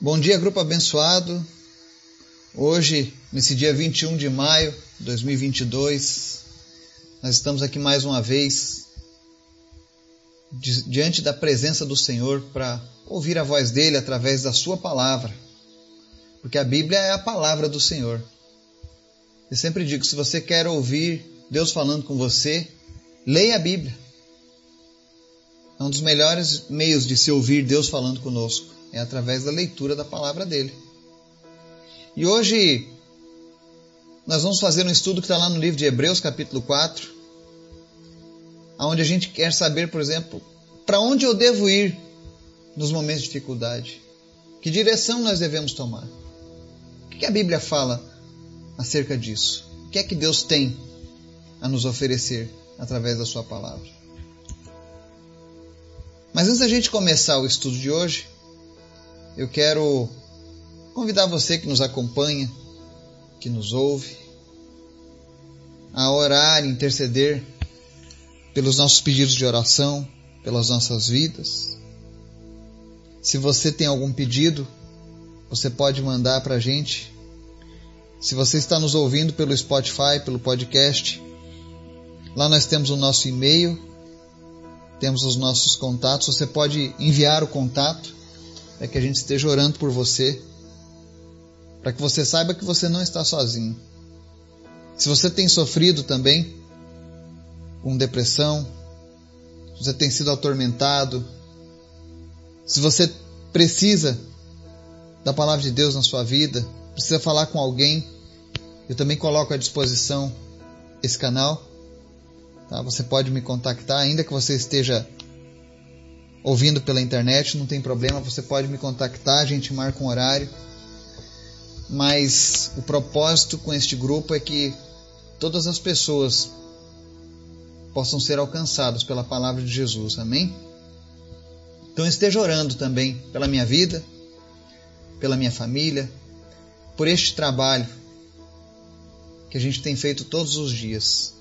Bom dia, grupo abençoado. Hoje, nesse dia 21 de maio de 2022, nós estamos aqui mais uma vez diante da presença do Senhor para ouvir a voz dele através da sua palavra. Porque a Bíblia é a palavra do Senhor. Eu sempre digo, se você quer ouvir Deus falando com você, leia a Bíblia. É um dos melhores meios de se ouvir Deus falando conosco é através da leitura da palavra dele. E hoje nós vamos fazer um estudo que está lá no livro de Hebreus, capítulo 4, onde a gente quer saber, por exemplo, para onde eu devo ir nos momentos de dificuldade. Que direção nós devemos tomar? O que a Bíblia fala acerca disso? O que é que Deus tem a nos oferecer através da Sua palavra? Mas antes da gente começar o estudo de hoje, eu quero convidar você que nos acompanha, que nos ouve, a orar, interceder pelos nossos pedidos de oração, pelas nossas vidas. Se você tem algum pedido, você pode mandar para a gente. Se você está nos ouvindo pelo Spotify, pelo podcast, lá nós temos o nosso e-mail, temos os nossos contatos. Você pode enviar o contato é que a gente esteja orando por você, para que você saiba que você não está sozinho. Se você tem sofrido também com depressão, se você tem sido atormentado, se você precisa da palavra de Deus na sua vida, precisa falar com alguém, eu também coloco à disposição esse canal. Tá? Você pode me contactar, ainda que você esteja ouvindo pela internet, não tem problema, você pode me contactar, a gente marca um horário. Mas o propósito com este grupo é que todas as pessoas possam ser alcançadas pela palavra de Jesus. Amém? Então esteja orando também pela minha vida, pela minha família, por este trabalho que a gente tem feito todos os dias.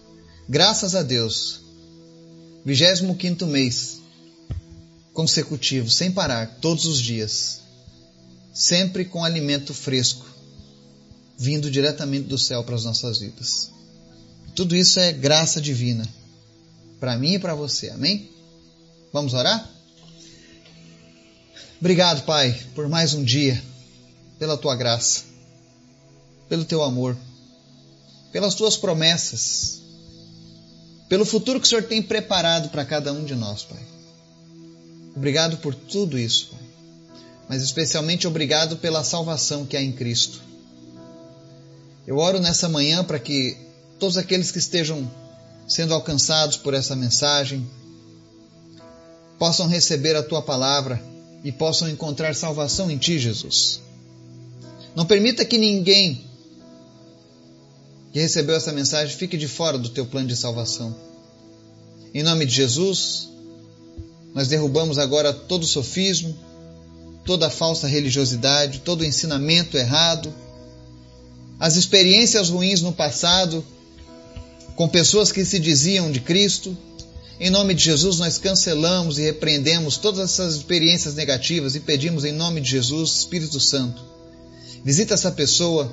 Graças a Deus. 25 mês consecutivo, sem parar, todos os dias, sempre com alimento fresco, vindo diretamente do céu para as nossas vidas. Tudo isso é graça divina, para mim e para você, amém? Vamos orar? Obrigado, Pai, por mais um dia, pela tua graça, pelo teu amor, pelas tuas promessas, pelo futuro que o Senhor tem preparado para cada um de nós, Pai. Obrigado por tudo isso, Pai. Mas especialmente obrigado pela salvação que há em Cristo. Eu oro nessa manhã para que todos aqueles que estejam sendo alcançados por essa mensagem possam receber a tua palavra e possam encontrar salvação em ti, Jesus. Não permita que ninguém que recebeu essa mensagem fique de fora do teu plano de salvação. Em nome de Jesus, nós derrubamos agora todo sofismo, toda falsa religiosidade, todo ensinamento errado, as experiências ruins no passado com pessoas que se diziam de Cristo. Em nome de Jesus, nós cancelamos e repreendemos todas essas experiências negativas e pedimos em nome de Jesus, Espírito Santo, visita essa pessoa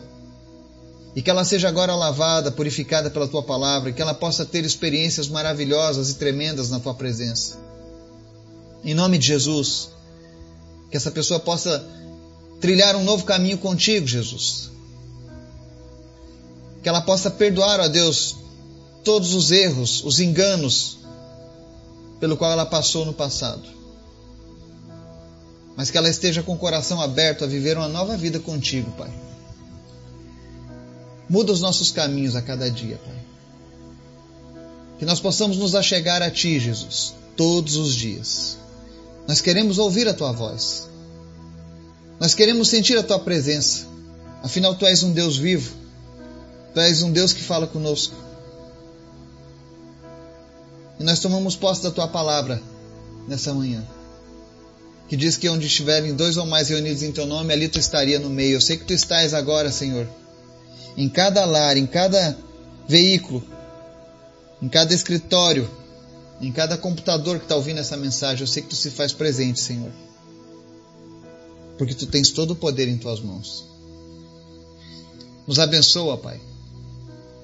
e que ela seja agora lavada, purificada pela tua palavra, e que ela possa ter experiências maravilhosas e tremendas na tua presença. Em nome de Jesus. Que essa pessoa possa trilhar um novo caminho contigo, Jesus. Que ela possa perdoar a Deus todos os erros, os enganos pelo qual ela passou no passado. Mas que ela esteja com o coração aberto a viver uma nova vida contigo, Pai. Muda os nossos caminhos a cada dia, Pai. Que nós possamos nos achegar a Ti, Jesus, todos os dias. Nós queremos ouvir a tua voz. Nós queremos sentir a tua presença. Afinal, tu és um Deus vivo. Tu és um Deus que fala conosco. E nós tomamos posse da tua palavra nessa manhã. Que diz que onde estiverem dois ou mais reunidos em teu nome, ali tu estaria no meio. Eu sei que tu estás agora, Senhor. Em cada lar, em cada veículo, em cada escritório, em cada computador que está ouvindo essa mensagem, eu sei que tu se faz presente, Senhor. porque tu tens todo o poder em tuas mãos. Nos abençoa, Pai.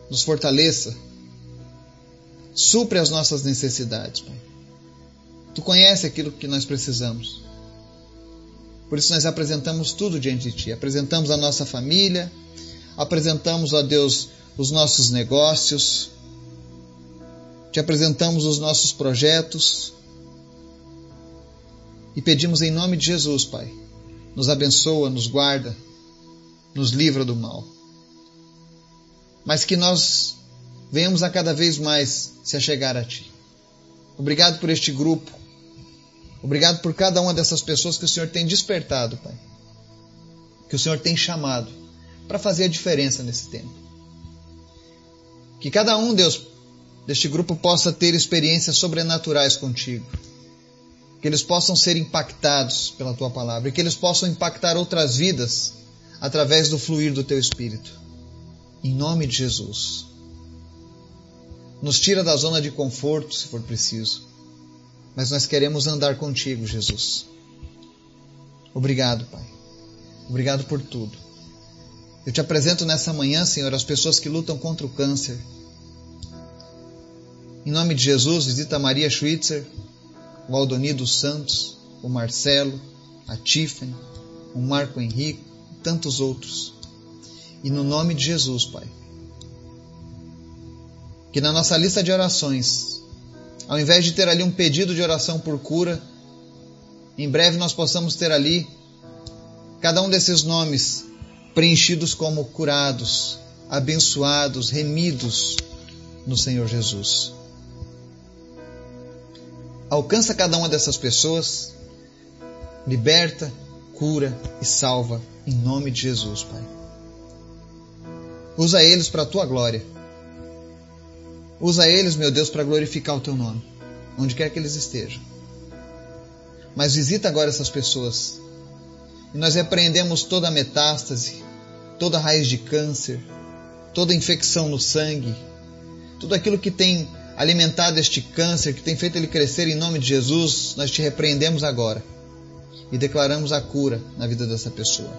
Nos fortaleça. Supre as nossas necessidades, Pai. Tu conhece aquilo que nós precisamos. Por isso nós apresentamos tudo diante de Ti. Apresentamos a nossa família, apresentamos a Deus os nossos negócios, te apresentamos os nossos projetos e pedimos em nome de Jesus, Pai, nos abençoa, nos guarda, nos livra do mal. Mas que nós venhamos a cada vez mais se achegar a Ti. Obrigado por este grupo. Obrigado por cada uma dessas pessoas que o Senhor tem despertado, Pai. Que o Senhor tem chamado para fazer a diferença nesse tempo. Que cada um, Deus, deste grupo possa ter experiências sobrenaturais contigo. Que eles possam ser impactados pela tua palavra e que eles possam impactar outras vidas através do fluir do teu espírito. Em nome de Jesus. Nos tira da zona de conforto, se for preciso. Mas nós queremos andar contigo, Jesus. Obrigado, Pai. Obrigado por tudo. Eu te apresento nessa manhã, Senhor, as pessoas que lutam contra o câncer. Em nome de Jesus, visita Maria Schwitzer, o Aldoni dos Santos, o Marcelo, a Tiffany, o Marco Henrique e tantos outros. E no nome de Jesus, Pai, que na nossa lista de orações, ao invés de ter ali um pedido de oração por cura, em breve nós possamos ter ali cada um desses nomes preenchidos como curados, abençoados, remidos no Senhor Jesus. Alcança cada uma dessas pessoas, liberta, cura e salva em nome de Jesus, Pai. Usa eles para a tua glória. Usa eles, meu Deus, para glorificar o teu nome, onde quer que eles estejam. Mas visita agora essas pessoas e nós repreendemos toda a metástase, toda raiz de câncer, toda infecção no sangue, tudo aquilo que tem alimentado este câncer, que tem feito ele crescer em nome de Jesus, nós te repreendemos agora e declaramos a cura na vida dessa pessoa.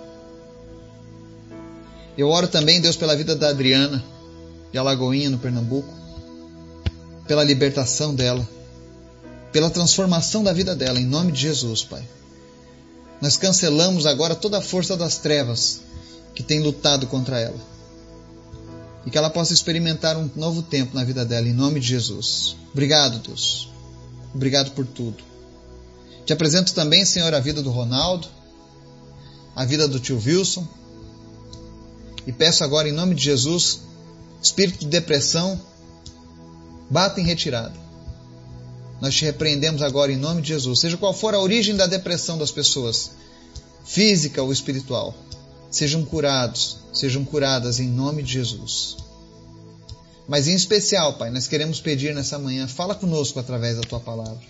Eu oro também, Deus, pela vida da Adriana, de Alagoinha, no Pernambuco, pela libertação dela, pela transformação da vida dela, em nome de Jesus, Pai. Nós cancelamos agora toda a força das trevas que tem lutado contra ela. E que ela possa experimentar um novo tempo na vida dela, em nome de Jesus. Obrigado, Deus. Obrigado por tudo. Te apresento também, Senhor, a vida do Ronaldo, a vida do tio Wilson. E peço agora, em nome de Jesus, espírito de depressão, bata em retirada. Nós te repreendemos agora em nome de Jesus. Seja qual for a origem da depressão das pessoas, física ou espiritual, sejam curados, sejam curadas em nome de Jesus. Mas em especial, Pai, nós queremos pedir nessa manhã, fala conosco através da tua palavra.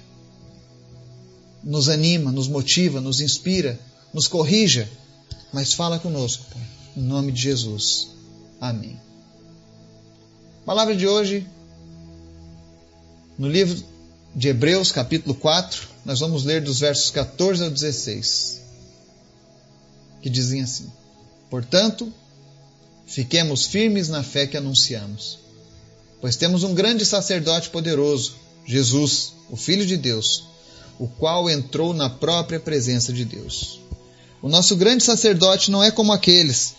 Nos anima, nos motiva, nos inspira, nos corrija, mas fala conosco, Pai, em nome de Jesus. Amém. palavra de hoje, no livro de Hebreus, capítulo 4, nós vamos ler dos versos 14 ao 16, que dizem assim: Portanto, fiquemos firmes na fé que anunciamos, pois temos um grande sacerdote poderoso, Jesus, o Filho de Deus, o qual entrou na própria presença de Deus. O nosso grande sacerdote não é como aqueles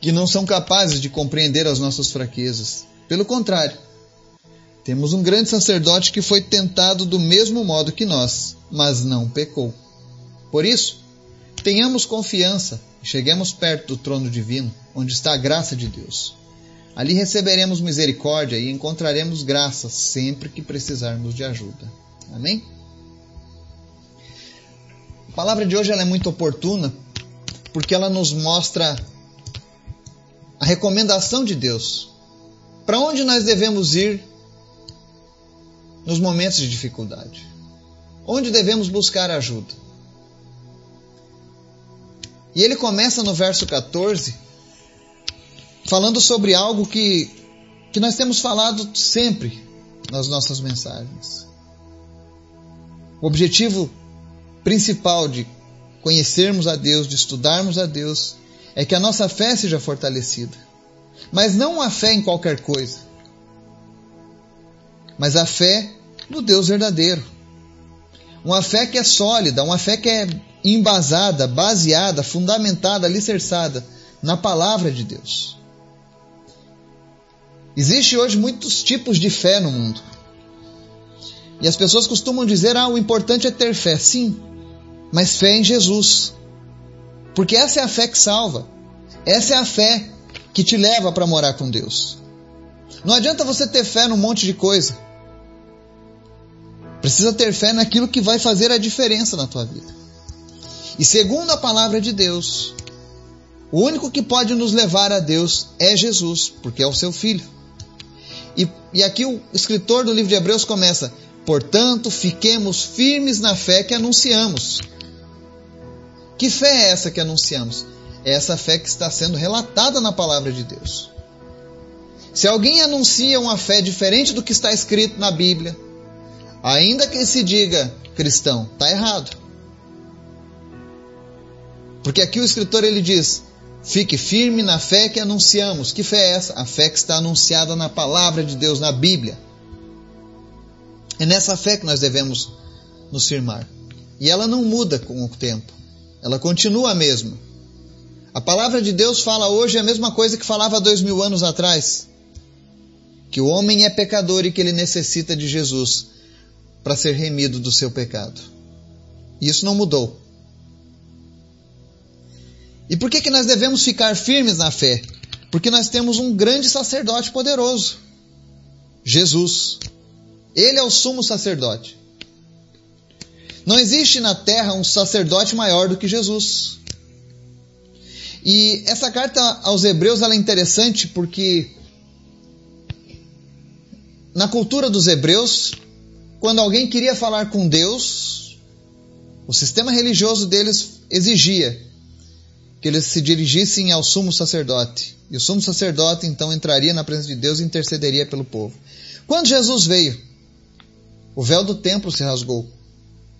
que não são capazes de compreender as nossas fraquezas. Pelo contrário, temos um grande sacerdote que foi tentado do mesmo modo que nós, mas não pecou. Por isso, tenhamos confiança e cheguemos perto do trono divino, onde está a graça de Deus. Ali receberemos misericórdia e encontraremos graça sempre que precisarmos de ajuda. Amém? A palavra de hoje é muito oportuna porque ela nos mostra a recomendação de Deus. Para onde nós devemos ir nos momentos de dificuldade? Onde devemos buscar ajuda? E ele começa no verso 14 falando sobre algo que, que nós temos falado sempre nas nossas mensagens. O objetivo principal de conhecermos a Deus, de estudarmos a Deus, é que a nossa fé seja fortalecida. Mas não uma fé em qualquer coisa, mas a fé no Deus verdadeiro. Uma fé que é sólida, uma fé que é embasada, baseada, fundamentada, alicerçada na palavra de Deus. Existe hoje muitos tipos de fé no mundo. E as pessoas costumam dizer: ah, o importante é ter fé. Sim, mas fé em Jesus. Porque essa é a fé que salva. Essa é a fé que te leva para morar com Deus. Não adianta você ter fé num monte de coisa. Precisa ter fé naquilo que vai fazer a diferença na tua vida. E segundo a palavra de Deus, o único que pode nos levar a Deus é Jesus, porque é o seu Filho. E, e aqui o escritor do livro de Hebreus começa: Portanto, fiquemos firmes na fé que anunciamos. Que fé é essa que anunciamos? É essa fé que está sendo relatada na palavra de Deus. Se alguém anuncia uma fé diferente do que está escrito na Bíblia, ainda que se diga cristão, está errado. Porque aqui o escritor ele diz: Fique firme na fé que anunciamos. Que fé é essa? A fé que está anunciada na palavra de Deus, na Bíblia. É nessa fé que nós devemos nos firmar. E ela não muda com o tempo. Ela continua a mesma. A palavra de Deus fala hoje a mesma coisa que falava dois mil anos atrás. Que o homem é pecador e que ele necessita de Jesus para ser remido do seu pecado. E isso não mudou. E por que, que nós devemos ficar firmes na fé? Porque nós temos um grande sacerdote poderoso, Jesus. Ele é o sumo sacerdote. Não existe na terra um sacerdote maior do que Jesus. E essa carta aos Hebreus é interessante porque na cultura dos Hebreus, quando alguém queria falar com Deus, o sistema religioso deles exigia que eles se dirigissem ao sumo sacerdote. E o sumo sacerdote então entraria na presença de Deus e intercederia pelo povo. Quando Jesus veio, o véu do templo se rasgou.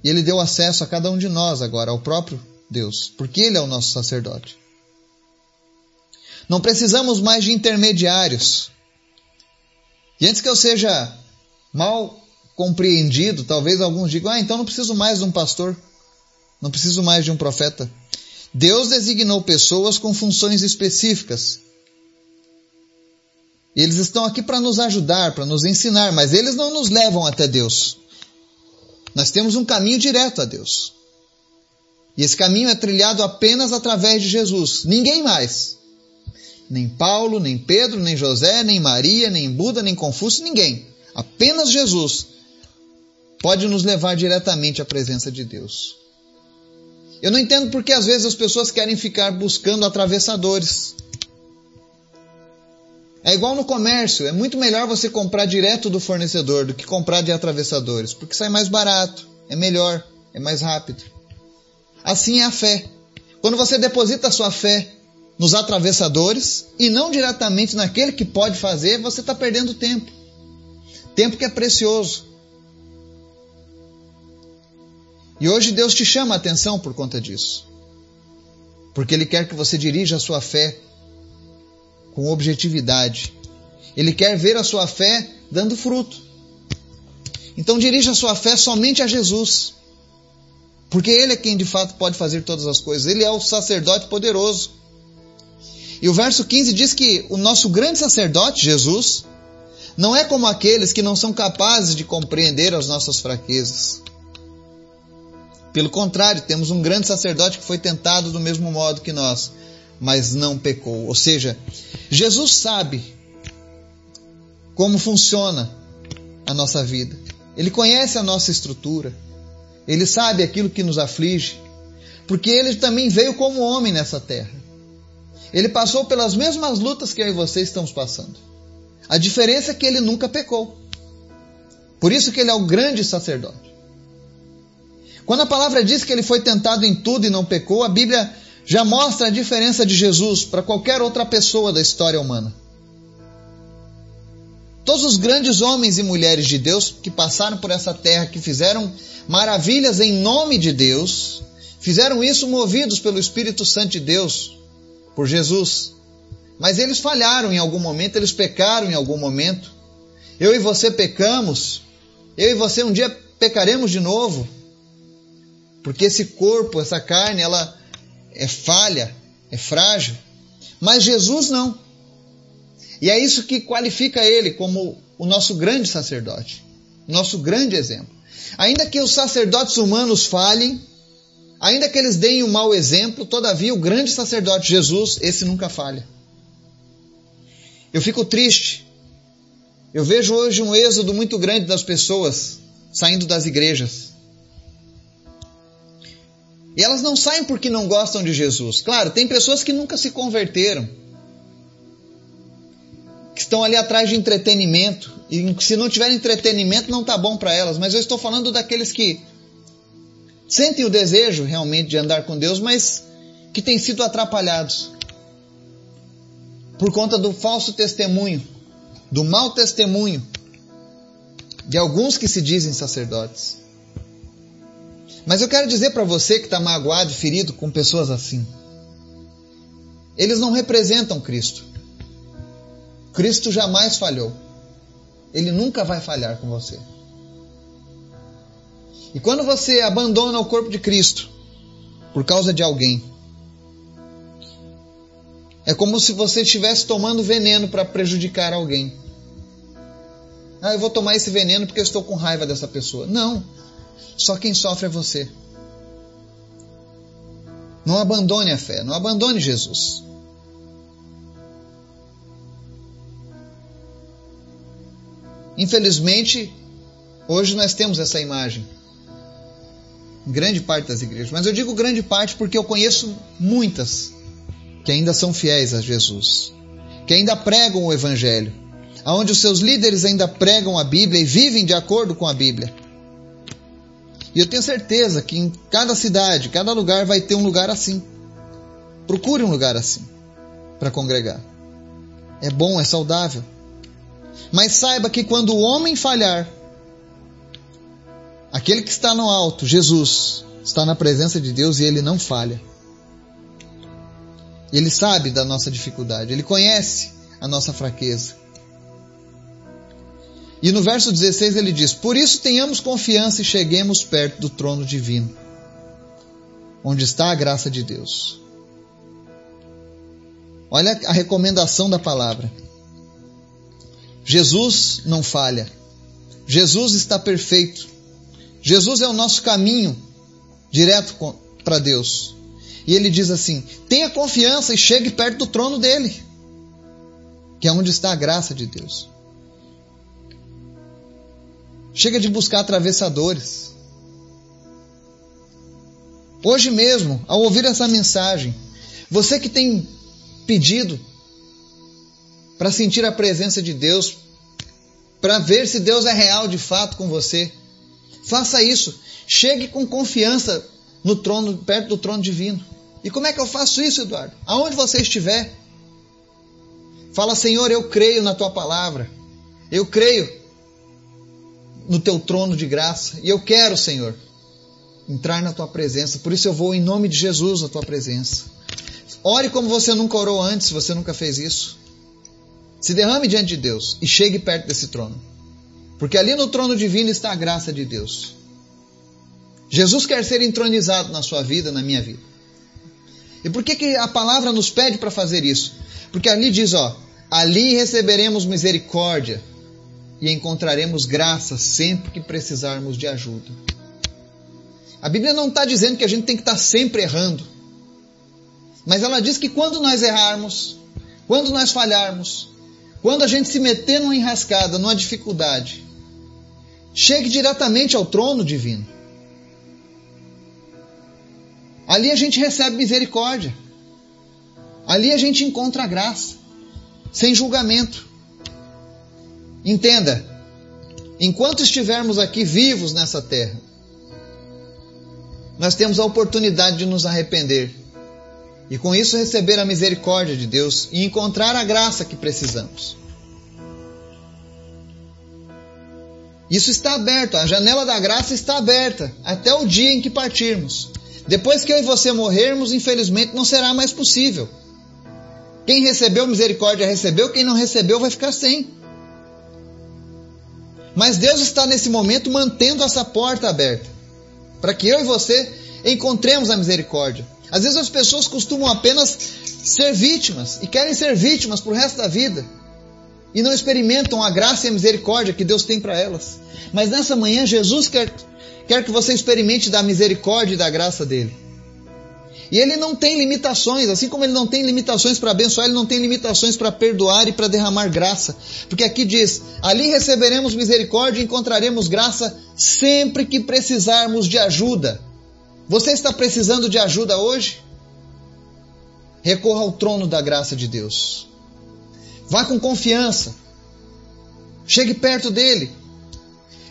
E ele deu acesso a cada um de nós agora, ao próprio Deus, porque ele é o nosso sacerdote. Não precisamos mais de intermediários. E antes que eu seja mal compreendido, talvez alguns digam: ah, então não preciso mais de um pastor, não preciso mais de um profeta. Deus designou pessoas com funções específicas. Eles estão aqui para nos ajudar, para nos ensinar, mas eles não nos levam até Deus. Nós temos um caminho direto a Deus. E esse caminho é trilhado apenas através de Jesus, ninguém mais. Nem Paulo, nem Pedro, nem José, nem Maria, nem Buda, nem Confúcio, ninguém. Apenas Jesus pode nos levar diretamente à presença de Deus. Eu não entendo porque às vezes as pessoas querem ficar buscando atravessadores. É igual no comércio, é muito melhor você comprar direto do fornecedor do que comprar de atravessadores, porque sai mais barato, é melhor, é mais rápido. Assim é a fé. Quando você deposita a sua fé nos atravessadores e não diretamente naquele que pode fazer, você está perdendo tempo. Tempo que é precioso. E hoje Deus te chama a atenção por conta disso. Porque Ele quer que você dirija a sua fé com objetividade. Ele quer ver a sua fé dando fruto. Então dirija a sua fé somente a Jesus. Porque Ele é quem de fato pode fazer todas as coisas. Ele é o sacerdote poderoso. E o verso 15 diz que o nosso grande sacerdote, Jesus, não é como aqueles que não são capazes de compreender as nossas fraquezas. Pelo contrário, temos um grande sacerdote que foi tentado do mesmo modo que nós, mas não pecou. Ou seja, Jesus sabe como funciona a nossa vida. Ele conhece a nossa estrutura. Ele sabe aquilo que nos aflige, porque ele também veio como homem nessa terra. Ele passou pelas mesmas lutas que eu e você estamos passando. A diferença é que ele nunca pecou. Por isso que ele é o grande sacerdote. Quando a palavra diz que ele foi tentado em tudo e não pecou, a Bíblia já mostra a diferença de Jesus para qualquer outra pessoa da história humana. Todos os grandes homens e mulheres de Deus que passaram por essa terra, que fizeram maravilhas em nome de Deus, Fizeram isso movidos pelo Espírito Santo de Deus, por Jesus. Mas eles falharam em algum momento, eles pecaram em algum momento. Eu e você pecamos. Eu e você um dia pecaremos de novo. Porque esse corpo, essa carne, ela é falha, é frágil. Mas Jesus não. E é isso que qualifica ele como o nosso grande sacerdote, nosso grande exemplo. Ainda que os sacerdotes humanos falhem, ainda que eles deem um mau exemplo, todavia o grande sacerdote Jesus, esse nunca falha. Eu fico triste. Eu vejo hoje um êxodo muito grande das pessoas saindo das igrejas. E elas não saem porque não gostam de Jesus. Claro, tem pessoas que nunca se converteram, que estão ali atrás de entretenimento. E se não tiver entretenimento, não tá bom para elas. Mas eu estou falando daqueles que sentem o desejo realmente de andar com Deus, mas que têm sido atrapalhados por conta do falso testemunho, do mau testemunho de alguns que se dizem sacerdotes. Mas eu quero dizer para você que está magoado e ferido com pessoas assim: eles não representam Cristo. Cristo jamais falhou. Ele nunca vai falhar com você. E quando você abandona o corpo de Cristo por causa de alguém, é como se você estivesse tomando veneno para prejudicar alguém. Ah, eu vou tomar esse veneno porque eu estou com raiva dessa pessoa. Não. Só quem sofre é você. Não abandone a fé, não abandone Jesus. Infelizmente, hoje nós temos essa imagem. Em grande parte das igrejas. Mas eu digo grande parte porque eu conheço muitas que ainda são fiéis a Jesus, que ainda pregam o Evangelho, aonde os seus líderes ainda pregam a Bíblia e vivem de acordo com a Bíblia. E eu tenho certeza que em cada cidade, cada lugar vai ter um lugar assim. Procure um lugar assim para congregar. É bom, é saudável. Mas saiba que quando o homem falhar, aquele que está no alto, Jesus, está na presença de Deus e ele não falha. Ele sabe da nossa dificuldade, ele conhece a nossa fraqueza. E no verso 16 ele diz: Por isso tenhamos confiança e cheguemos perto do trono divino, onde está a graça de Deus. Olha a recomendação da palavra. Jesus não falha. Jesus está perfeito. Jesus é o nosso caminho direto para Deus. E ele diz assim: tenha confiança e chegue perto do trono dele, que é onde está a graça de Deus. Chega de buscar atravessadores. Hoje mesmo, ao ouvir essa mensagem, você que tem pedido para sentir a presença de Deus, para ver se Deus é real de fato com você. Faça isso. Chegue com confiança no trono, perto do trono divino. E como é que eu faço isso, Eduardo? Aonde você estiver, fala, Senhor, eu creio na tua palavra. Eu creio no teu trono de graça. E eu quero, Senhor, entrar na tua presença. Por isso eu vou em nome de Jesus à tua presença. Ore como você nunca orou antes, se você nunca fez isso. Se derrame diante de Deus e chegue perto desse trono. Porque ali no trono divino está a graça de Deus. Jesus quer ser entronizado na sua vida, na minha vida. E por que, que a palavra nos pede para fazer isso? Porque ali diz, ó, ali receberemos misericórdia e encontraremos graça sempre que precisarmos de ajuda. A Bíblia não está dizendo que a gente tem que estar tá sempre errando. Mas ela diz que quando nós errarmos, quando nós falharmos, quando a gente se meter numa enrascada, numa dificuldade, chegue diretamente ao trono divino. Ali a gente recebe misericórdia. Ali a gente encontra graça, sem julgamento. Entenda, enquanto estivermos aqui vivos nessa terra, nós temos a oportunidade de nos arrepender e com isso receber a misericórdia de Deus e encontrar a graça que precisamos. Isso está aberto, a janela da graça está aberta até o dia em que partirmos. Depois que eu e você morrermos, infelizmente não será mais possível. Quem recebeu misericórdia recebeu, quem não recebeu vai ficar sem. Mas Deus está nesse momento mantendo essa porta aberta para que eu e você encontremos a misericórdia. Às vezes as pessoas costumam apenas ser vítimas e querem ser vítimas para o resto da vida e não experimentam a graça e a misericórdia que Deus tem para elas. Mas nessa manhã, Jesus quer, quer que você experimente da misericórdia e da graça dele. E ele não tem limitações, assim como ele não tem limitações para abençoar, ele não tem limitações para perdoar e para derramar graça. Porque aqui diz: ali receberemos misericórdia e encontraremos graça sempre que precisarmos de ajuda. Você está precisando de ajuda hoje? Recorra ao trono da graça de Deus. Vá com confiança. Chegue perto dele.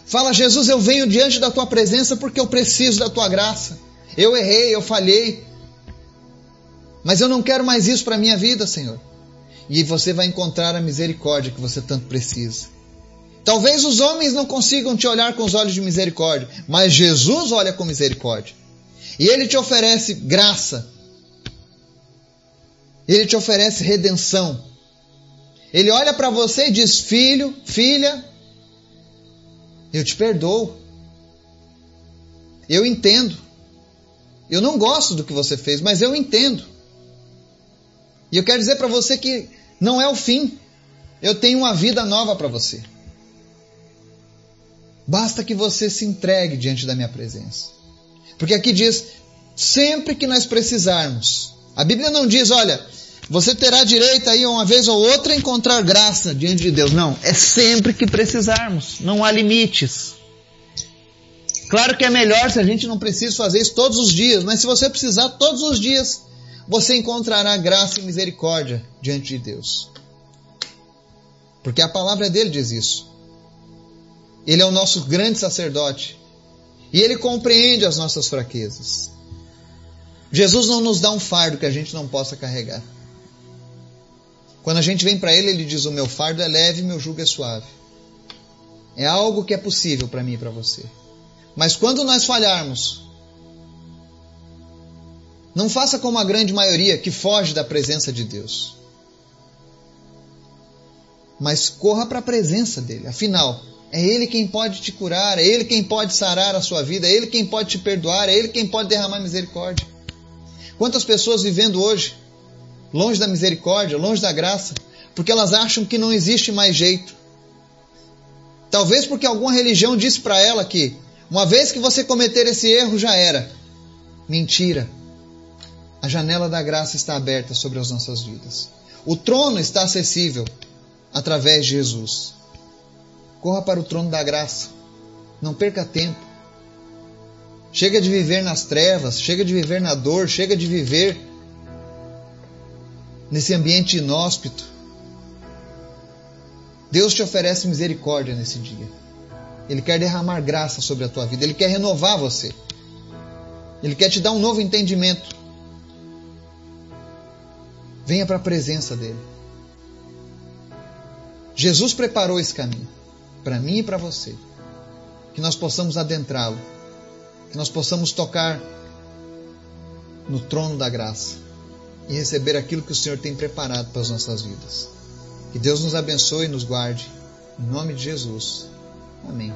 Fala, Jesus, eu venho diante da tua presença porque eu preciso da tua graça. Eu errei, eu falhei. Mas eu não quero mais isso para a minha vida, Senhor. E você vai encontrar a misericórdia que você tanto precisa. Talvez os homens não consigam te olhar com os olhos de misericórdia, mas Jesus olha com misericórdia. E ele te oferece graça. Ele te oferece redenção. Ele olha para você e diz: Filho, filha, eu te perdoo. Eu entendo. Eu não gosto do que você fez, mas eu entendo. E eu quero dizer para você que não é o fim. Eu tenho uma vida nova para você. Basta que você se entregue diante da minha presença. Porque aqui diz: sempre que nós precisarmos. A Bíblia não diz, olha, você terá direito aí uma vez ou outra a encontrar graça diante de Deus. Não, é sempre que precisarmos. Não há limites. Claro que é melhor se a gente não precisa fazer isso todos os dias, mas se você precisar todos os dias, você encontrará graça e misericórdia diante de Deus. Porque a palavra dele diz isso. Ele é o nosso grande sacerdote. E ele compreende as nossas fraquezas. Jesus não nos dá um fardo que a gente não possa carregar. Quando a gente vem para Ele, Ele diz: O meu fardo é leve meu jugo é suave. É algo que é possível para mim e para você. Mas quando nós falharmos, não faça como a grande maioria que foge da presença de Deus. Mas corra para a presença dele. Afinal, é Ele quem pode te curar, é Ele quem pode sarar a sua vida, é Ele quem pode te perdoar, é Ele quem pode derramar misericórdia. Quantas pessoas vivendo hoje longe da misericórdia, longe da graça, porque elas acham que não existe mais jeito. Talvez porque alguma religião disse para ela que uma vez que você cometer esse erro já era. Mentira. A janela da graça está aberta sobre as nossas vidas. O trono está acessível através de Jesus. Corra para o trono da graça. Não perca tempo. Chega de viver nas trevas, chega de viver na dor, chega de viver nesse ambiente inóspito. Deus te oferece misericórdia nesse dia. Ele quer derramar graça sobre a tua vida, ele quer renovar você. Ele quer te dar um novo entendimento. Venha para a presença dele. Jesus preparou esse caminho para mim e para você. Que nós possamos adentrá-lo. Que nós possamos tocar no trono da graça e receber aquilo que o Senhor tem preparado para as nossas vidas. Que Deus nos abençoe e nos guarde. Em nome de Jesus. Amém.